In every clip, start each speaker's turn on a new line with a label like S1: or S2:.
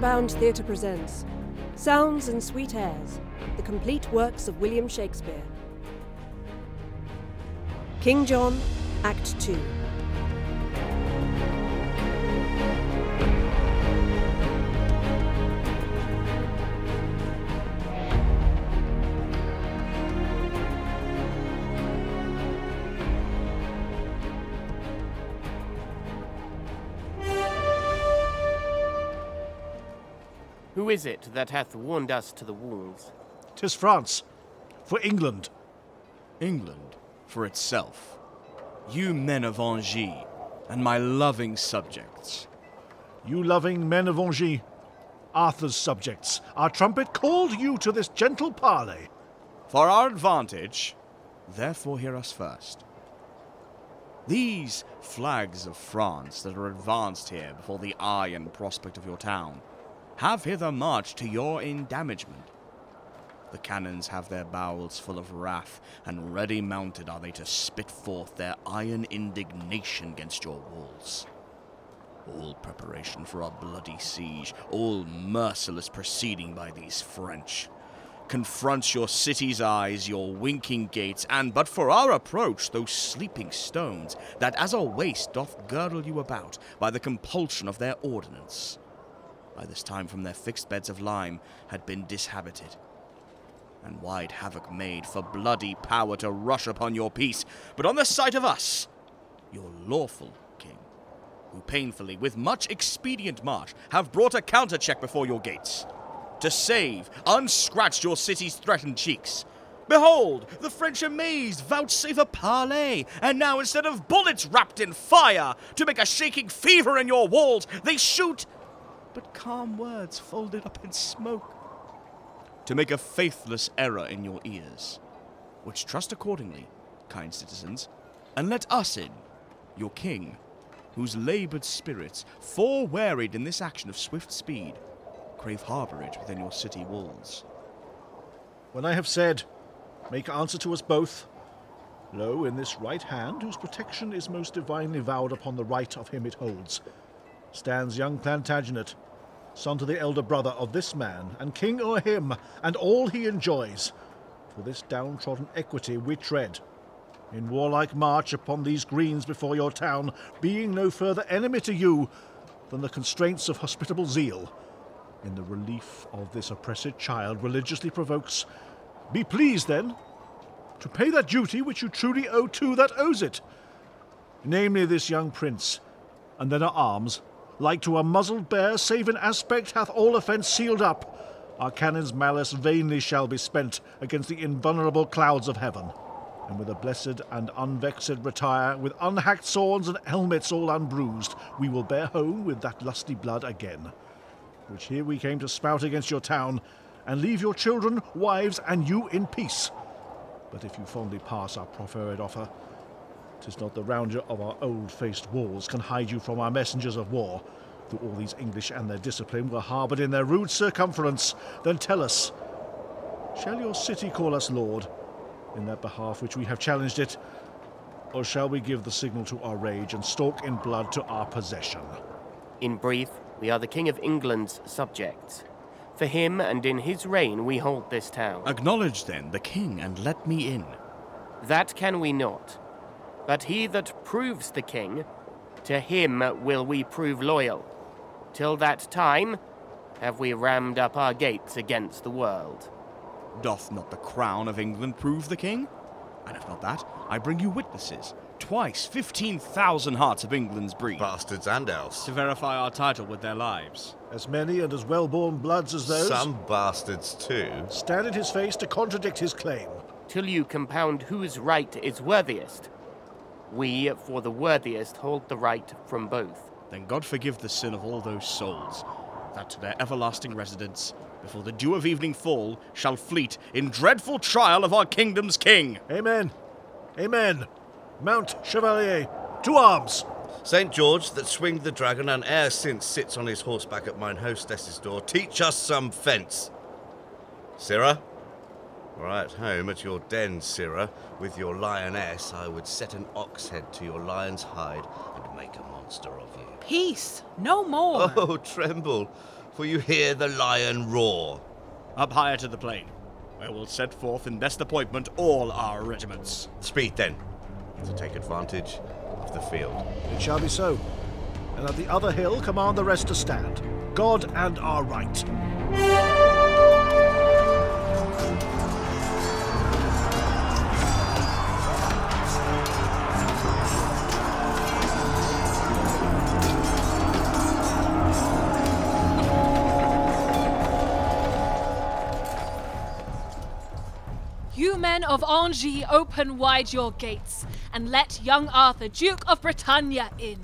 S1: Unbound Theatre presents Sounds and Sweet Airs, the complete works of William Shakespeare. King John, Act 2.
S2: Who is it that hath warned us to the walls?
S3: Tis France. For England.
S4: England for itself. You men of Anjou, and my loving subjects.
S3: You loving men of Anjou, Arthur's subjects, our trumpet called you to this gentle parley.
S4: For our advantage, therefore hear us first. These flags of France that are advanced here before the eye and prospect of your town have hither marched to your endamagement. The cannons have their bowels full of wrath, and ready mounted are they to spit forth their iron indignation against your walls. All preparation for a bloody siege, all merciless proceeding by these French, confronts your city's eyes, your winking gates, and but for our approach, those sleeping stones, that as a waist doth girdle you about by the compulsion of their ordinance, by this time from their fixed beds of lime had been dishabited. And wide havoc made for bloody power to rush upon your peace, but on the sight of us, your lawful king, who painfully, with much expedient march, have brought a counter-check before your gates, to save, unscratched your city's threatened cheeks. Behold, the French amazed vouchsafe a parley, and now instead of bullets wrapped in fire, to make a shaking fever in your walls, they shoot but calm words folded up in smoke to make a faithless error in your ears. Which trust accordingly, kind citizens, and let us in, your king, whose laboured spirits, forewearied in this action of swift speed, crave harbourage within your city walls.
S3: When I have said, make answer to us both. Lo, in this right hand, whose protection is most divinely vowed upon the right of him it holds, stands young Plantagenet, son to the elder brother of this man, and king o'er him, and all he enjoys. For this downtrodden equity we tread. In warlike march upon these greens before your town, being no further enemy to you than the constraints of hospitable zeal. In the relief of this oppressed child religiously provokes. Be pleased, then, to pay that duty which you truly owe to that owes it, namely this young prince, and then our arms, like to a muzzled bear, save in aspect hath all offence sealed up. Our cannon's malice vainly shall be spent against the invulnerable clouds of heaven. And with a blessed and unvexed retire, with unhacked swords and helmets all unbruised, we will bear home with that lusty blood again, which here we came to spout against your town, and leave your children, wives, and you in peace. But if you fondly pass our proffered offer, 'Tis not the roundure of our old-faced walls can hide you from our messengers of war, though all these English and their discipline were harboured in their rude circumference. Then tell us, shall your city call us lord, in that behalf which we have challenged it, or shall we give the signal to our rage and stalk in blood to our possession?
S2: In brief, we are the King of England's subjects. For him and in his reign we hold this town.
S4: Acknowledge then the king and let me in.
S2: That can we not. But he that proves the king, to him will we prove loyal. Till that time, have we rammed up our gates against the world.
S4: Doth not the crown of England prove the king? And if not that, I bring you witnesses. Twice fifteen thousand hearts of England's breed.
S5: Bastards and elves.
S4: To verify our title with their lives.
S3: As many and as well-born bloods as those
S5: Some bastards too.
S3: stand in his face to contradict his claim.
S2: Till you compound whose right is worthiest. We, for the worthiest, hold the right from both.
S4: Then God forgive the sin of all those souls, that to their everlasting residence, before the dew of evening fall, shall fleet in dreadful trial of our kingdom's king.
S3: Amen. Amen. Mount, Chevalier. To arms.
S5: St. George, that swinged the dragon and e'er since sits on his horseback at mine hostess's door, teach us some fence. Sirrah? Right home at your den, Sirrah, with your lioness, I would set an ox head to your lion's hide and make a monster of you.
S6: Peace, no more.
S5: Oh, tremble. for you hear the lion roar.
S4: Up higher to the plain, where we'll set forth in best appointment all our regiments.
S5: Speed then, to take advantage of the field.
S3: It shall be so. And at the other hill, command the rest to stand. God and our right.
S6: Men of Anjou, open wide your gates, and let young Arthur, Duke of Britannia, in,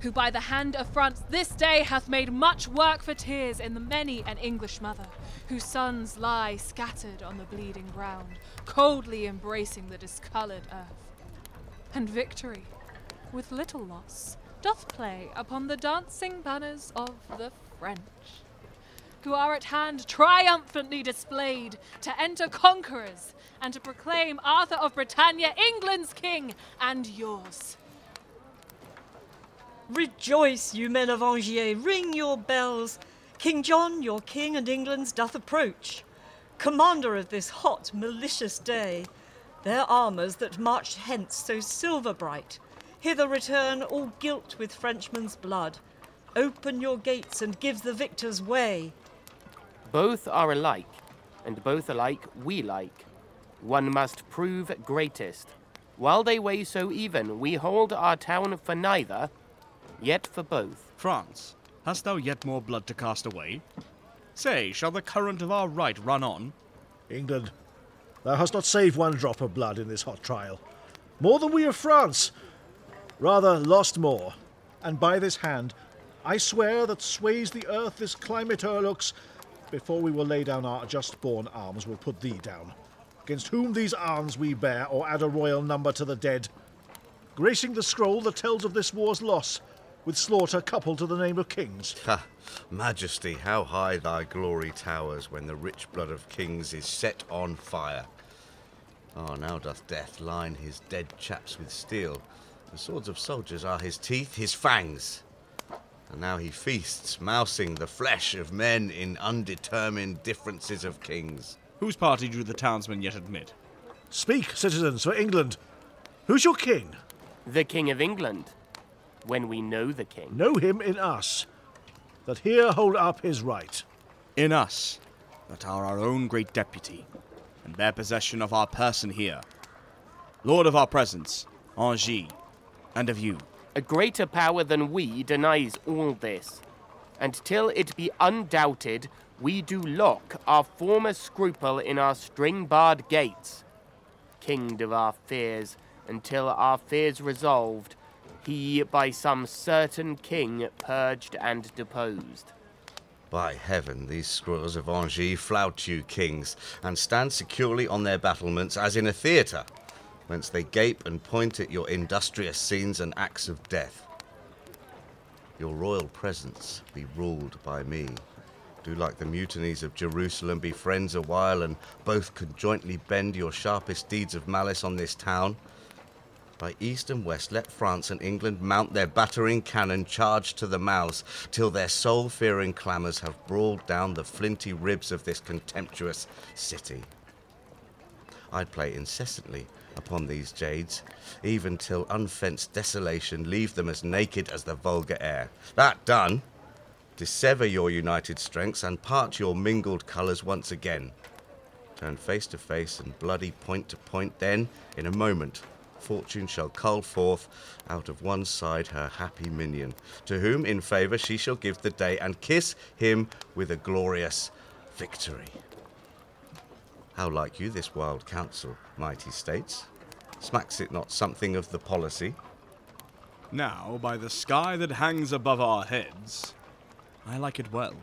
S6: who by the hand of France this day hath made much work for tears in the many an English mother, whose sons lie scattered on the bleeding ground, coldly embracing the discoloured earth. And victory, with little loss, doth play upon the dancing banners of the French who are at hand triumphantly displayed to enter conquerors and to proclaim Arthur of Britannia England's king and yours.
S7: Rejoice, you men of Angiers, ring your bells. King John, your king and England's, doth approach. Commander of this hot, malicious day, their armours that marched hence so silver bright, hither return all gilt with Frenchmen's blood. Open your gates and give the victors way.
S2: Both are alike, and both alike we like. One must prove greatest. While they weigh so even, we hold our town for neither, yet for both.
S4: France, hast thou yet more blood to cast away? Say, shall the current of our right run on?
S3: England, thou hast not saved one drop of blood in this hot trial. More than we of France. Rather lost more. And by this hand, I swear that sways the earth this climate o'erlooks, before we will lay down our just born arms, we'll put thee down. Against whom these arms we bear, or add a royal number to the dead. Gracing the scroll that tells of this war's loss, with slaughter coupled to the name of kings.
S5: Ha! Majesty, how high thy glory towers when the rich blood of kings is set on fire. Ah, now doth death line his dead chaps with steel. The swords of soldiers are his teeth, his fangs. And now he feasts, mousing the flesh of men in undetermined differences of kings.
S4: Whose party do the townsmen yet admit?
S3: Speak, citizens, for England. Who's your king?
S2: The King of England, when we know the King.
S3: Know him in us, that here hold up his right.
S4: In us, that are our own great deputy, and bear possession of our person here. Lord of our presence, Angiers, and of you.
S2: A greater power than we denies all this. And till it be undoubted, we do lock our former scruple in our string barred gates. Kinged of our fears, until our fears resolved, he by some certain king purged and deposed.
S5: By heaven, these squirrels of Angiers flout you, kings, and stand securely on their battlements as in a theatre, whence they gape and point at your industrious scenes and acts of death. Your royal presence be ruled by me. Do like the mutinies of Jerusalem, be friends a while, and both conjointly bend your sharpest deeds of malice on this town. By east and west, let France and England mount their battering cannon, charge to the mouths, till their soul fearing clamours have brawled down the flinty ribs of this contemptuous city. I'd play incessantly upon these jades, even till unfenced desolation leave them as naked as the vulgar air. That done, dissever your united strengths and part your mingled colours once again. Turn face to face and bloody point to point, then, in a moment, fortune shall cull forth out of one side her happy minion, to whom in favour she shall give the day, and kiss him with a glorious victory. How like you this wild counsel, mighty states? Smacks it not something of the policy?
S4: Now, by the sky that hangs above our heads, I like it well.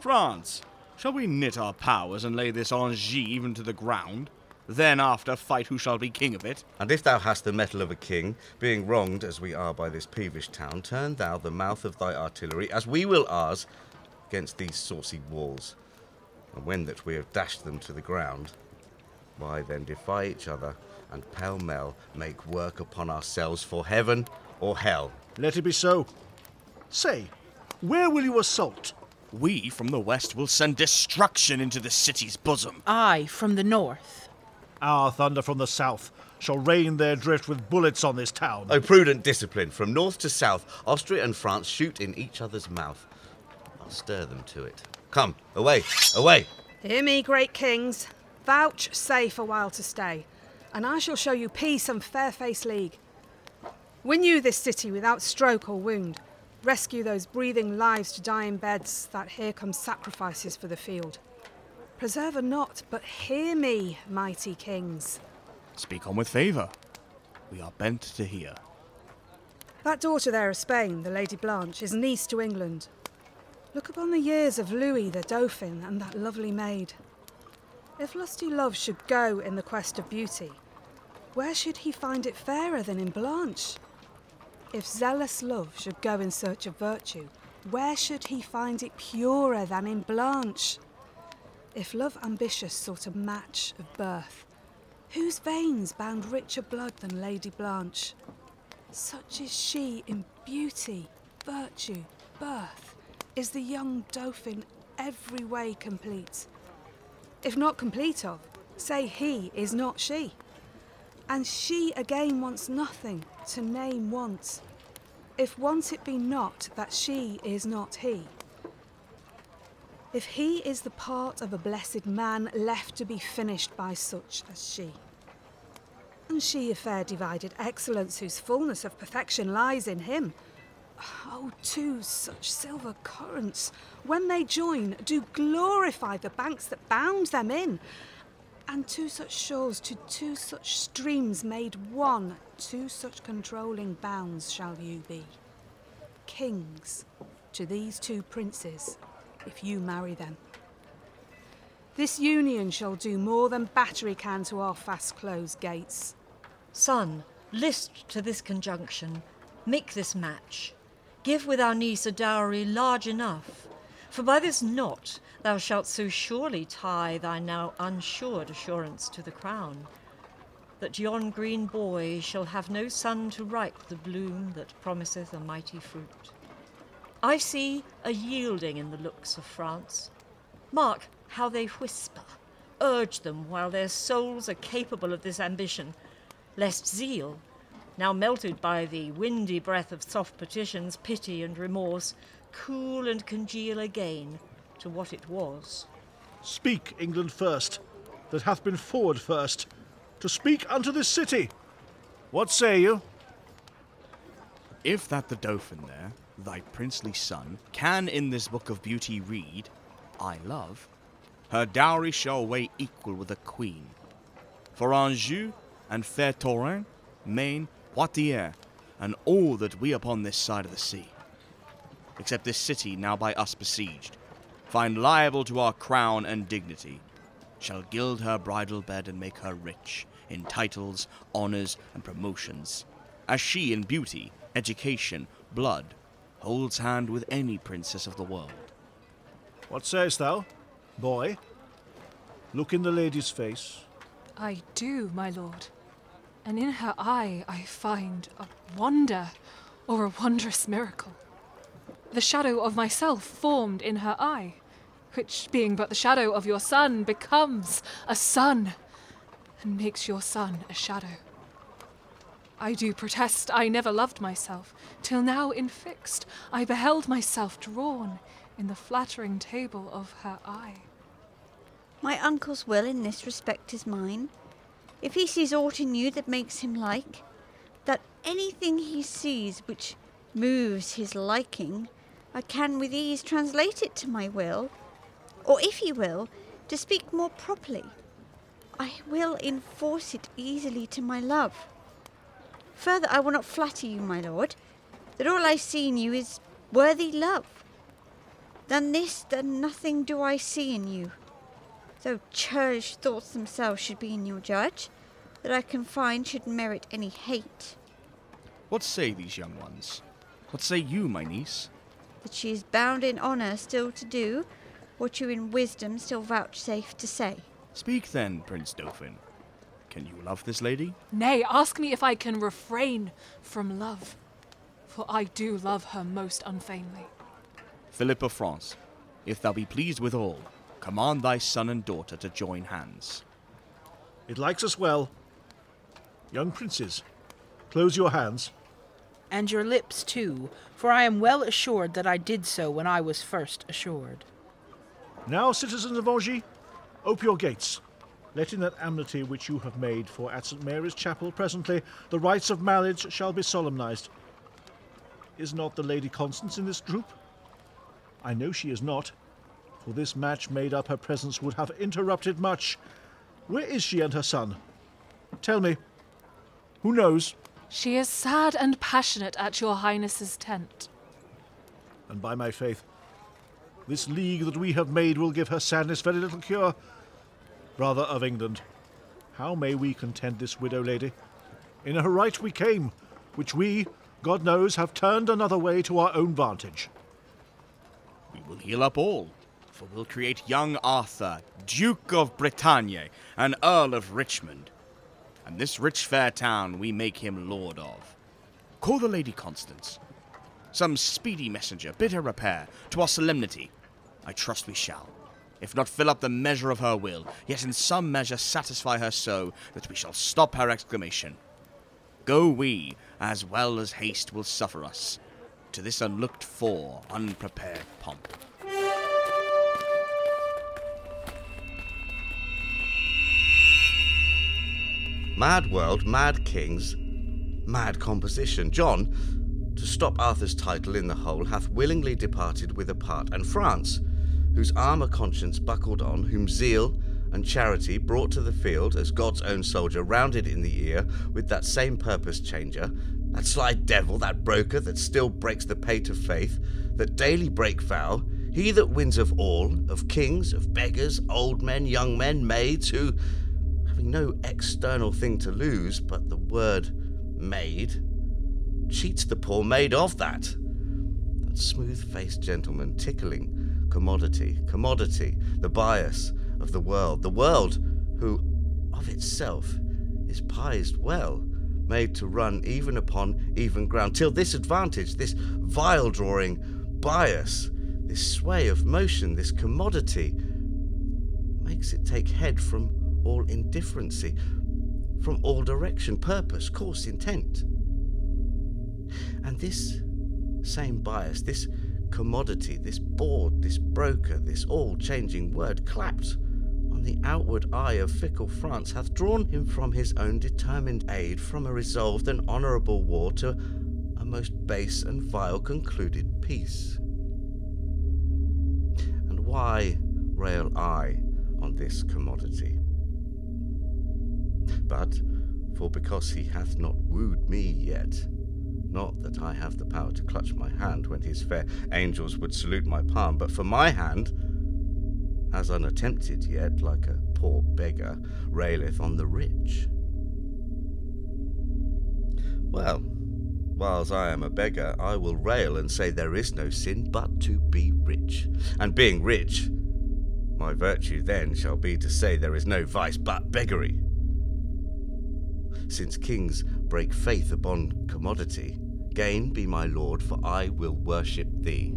S4: France, shall we knit our powers and lay this Angiers even to the ground? Then after fight who shall be king of it?
S5: And if thou hast the mettle of a king, being wronged as we are by this peevish town, turn thou the mouth of thy artillery, as we will ours, against these saucy walls. And when that we have dashed them to the ground, why then defy each other, and pell mell make work upon ourselves for heaven or hell.
S3: Let it be so. Say, where will you assault?
S4: we from the west will send destruction into the city's bosom.
S8: I from the north.
S3: Our thunder from the south shall rain their drift with bullets on this town.
S5: O prudent discipline. From north to south, Austria and France shoot in each other's mouth. I'll stir them to it. Come, away, away.
S9: Hear me, great kings. Vouchsafe a while to stay, and I shall show you peace and fair face league. Win you this city without stroke or wound. Rescue those breathing lives to die in beds, that here come sacrifices for the field. Preserve or not, but hear me, mighty kings.
S4: Speak on with favour. We are bent to hear.
S9: That daughter there of Spain, the Lady Blanche, is niece to England. Look upon the years of Louis the Dauphin and that lovely maid. If lusty love should go in the quest of beauty, where should he find it fairer than in Blanche? If zealous love should go in search of virtue, where should he find it purer than in Blanche? If love ambitious sought a match of birth, whose veins bound richer blood than Lady Blanche? Such is she in beauty, virtue, birth, is the young Dauphin every way complete. If not complete of, say he is not she. And she again wants nothing to name want, if want it be not that she is not he. If he is the part of a blessed man left to be finished by such as she. And she a fair divided excellence whose fullness of perfection lies in him. Oh, two such silver currents, when they join, do glorify the banks that bound them in. And two such shores to two such streams made one, two such controlling bounds shall you be. Kings to these two princes, if you marry them. This union shall do more than battery can to our fast closed gates.
S7: Son, list to this conjunction, make this match. Give with our niece a dowry large enough, for by this knot thou shalt so surely tie thy now unsured assurance to the crown, that yon green boy shall have no son to ripe the bloom that promiseth a mighty fruit. I see a yielding in the looks of France. Mark how they whisper. Urge them while their souls are capable of this ambition, lest zeal, now melted by the windy breath of soft petitions, pity, and remorse, cool and congeal again to what it was.
S3: Speak, England first, that hath been forward first, to speak unto this city. What say you?
S4: If that the Dauphin there, thy princely son, can in this book of beauty read, I love, her dowry shall weigh equal with a queen. For Anjou and fair Touraine, Maine, Poitiers, and all that we upon this side of the sea, except this city now by us besieged, find liable to our crown and dignity, shall gild her bridal bed and make her rich in titles, honours, and promotions, as she in beauty, education, blood, holds hand with any princess of the world.
S3: What sayest thou, boy? Look in the lady's face.
S6: I do, my lord. And in her eye I find a wonder or a wondrous miracle. The shadow of myself formed in her eye, which, being but the shadow of your son, becomes a sun and makes your son a shadow. I do protest I never loved myself, till now infixed I beheld myself drawn in the flattering table of her eye.
S10: My uncle's will in this respect is mine. If he sees aught in you that makes him like, that anything he sees which moves his liking, I can with ease translate it to my will, or if he will, to speak more properly, I will enforce it easily to my love. Further, I will not flatter you, my lord, that all I see in you is worthy love. Than this, than nothing do I see in you, though churlish thoughts themselves should be in your judge, that I can find should merit any hate.
S4: What say these young ones? What say you, my niece?
S10: That she is bound in honour still to do what you in wisdom still vouchsafe to say.
S4: Speak then, Prince Dauphin. Can you love this lady?
S6: Nay, ask me if I can refrain from love, for I do love her most unfeignedly.
S4: Philip of France, if thou be pleased withal, command thy son and daughter to join hands.
S3: It likes us well. Young princes, close your hands.
S8: And your lips too, for I am well assured that I did so when I was first assured.
S3: Now, citizens of Angy, ope your gates. Let in that amity which you have made, for at St. Mary's Chapel presently the rites of marriage shall be solemnized. Is not the Lady Constance in this group? I know she is not, for this match made up her presence would have interrupted much. Where is she and her son? Tell me. Who knows?
S6: She is sad and passionate at your highness's tent.
S3: And by my faith, this league that we have made will give her sadness very little cure. Brother of England, how may we content this widow lady? In her right we came, which we, God knows, have turned another way to our own vantage.
S4: We will heal up all, for we'll create young Arthur, Duke of Bretagne, and Earl of Richmond. And this rich fair town we make him lord of. Call the Lady Constance. Some speedy messenger bid her repair to our solemnity. I trust we shall. If not fill up the measure of her will, yet in some measure satisfy her so that we shall stop her exclamation. Go we, as well as haste will suffer us, to this unlooked for, unprepared pomp.
S5: Mad world, mad kings, mad composition. John, to stop Arthur's title in the whole, hath willingly departed with a part, and France, whose armour conscience buckled on, whom zeal and charity brought to the field as God's own soldier, rounded in the ear with that same purpose changer, that sly devil, that broker that still breaks the pate of faith, that daily break vow, he that wins of all, of kings, of beggars, old men, young men, maids, who, having no external thing to lose but the word maid, cheats the poor maid of that. That smooth faced gentleman tickling commodity, commodity, the bias of the world, the world who of itself is prized well, made to run even upon even ground, till this advantage, this vile drawing bias, this sway of motion, this commodity, makes it take head from all indifferency, from all direction, purpose, course, intent. And this same bias, this commodity, this board, this broker, this all changing word clapped on the outward eye of fickle France hath drawn him from his own determined aid, from a resolved and honourable war to a most base and vile concluded peace. And why rail I on this commodity? But for because he hath not wooed me yet, not that I have the power to clutch my hand when his fair angels would salute my palm, but for my hand, as unattempted yet, like a poor beggar, raileth on the rich. Well, whiles I am a beggar, I will rail and say there is no sin but to be rich. And being rich, my virtue then shall be to say there is no vice but beggary. Since kings break faith upon commodity, gain be my lord, for I will worship thee.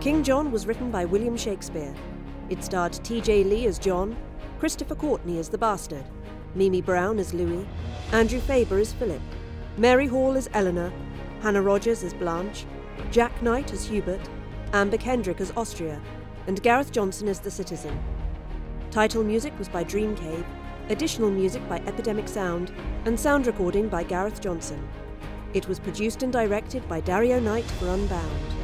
S1: King John was written by William Shakespeare. It starred T.J. Lea as John, Christopher Courtney as the bastard, Mimi Brown as Louis, Andrew Faber as Philip, Mary Hall as Elinor, Hannah Rogers as Blanche, Jac Knight as Hubert, Amber Kendrick as Austria, and Gareth Johnson as the citizen. Title music was by Dream Cave, additional music by Epidemic Sound, and sound recording by Gareth Johnson. It was produced and directed by Dario Knight for Unbound.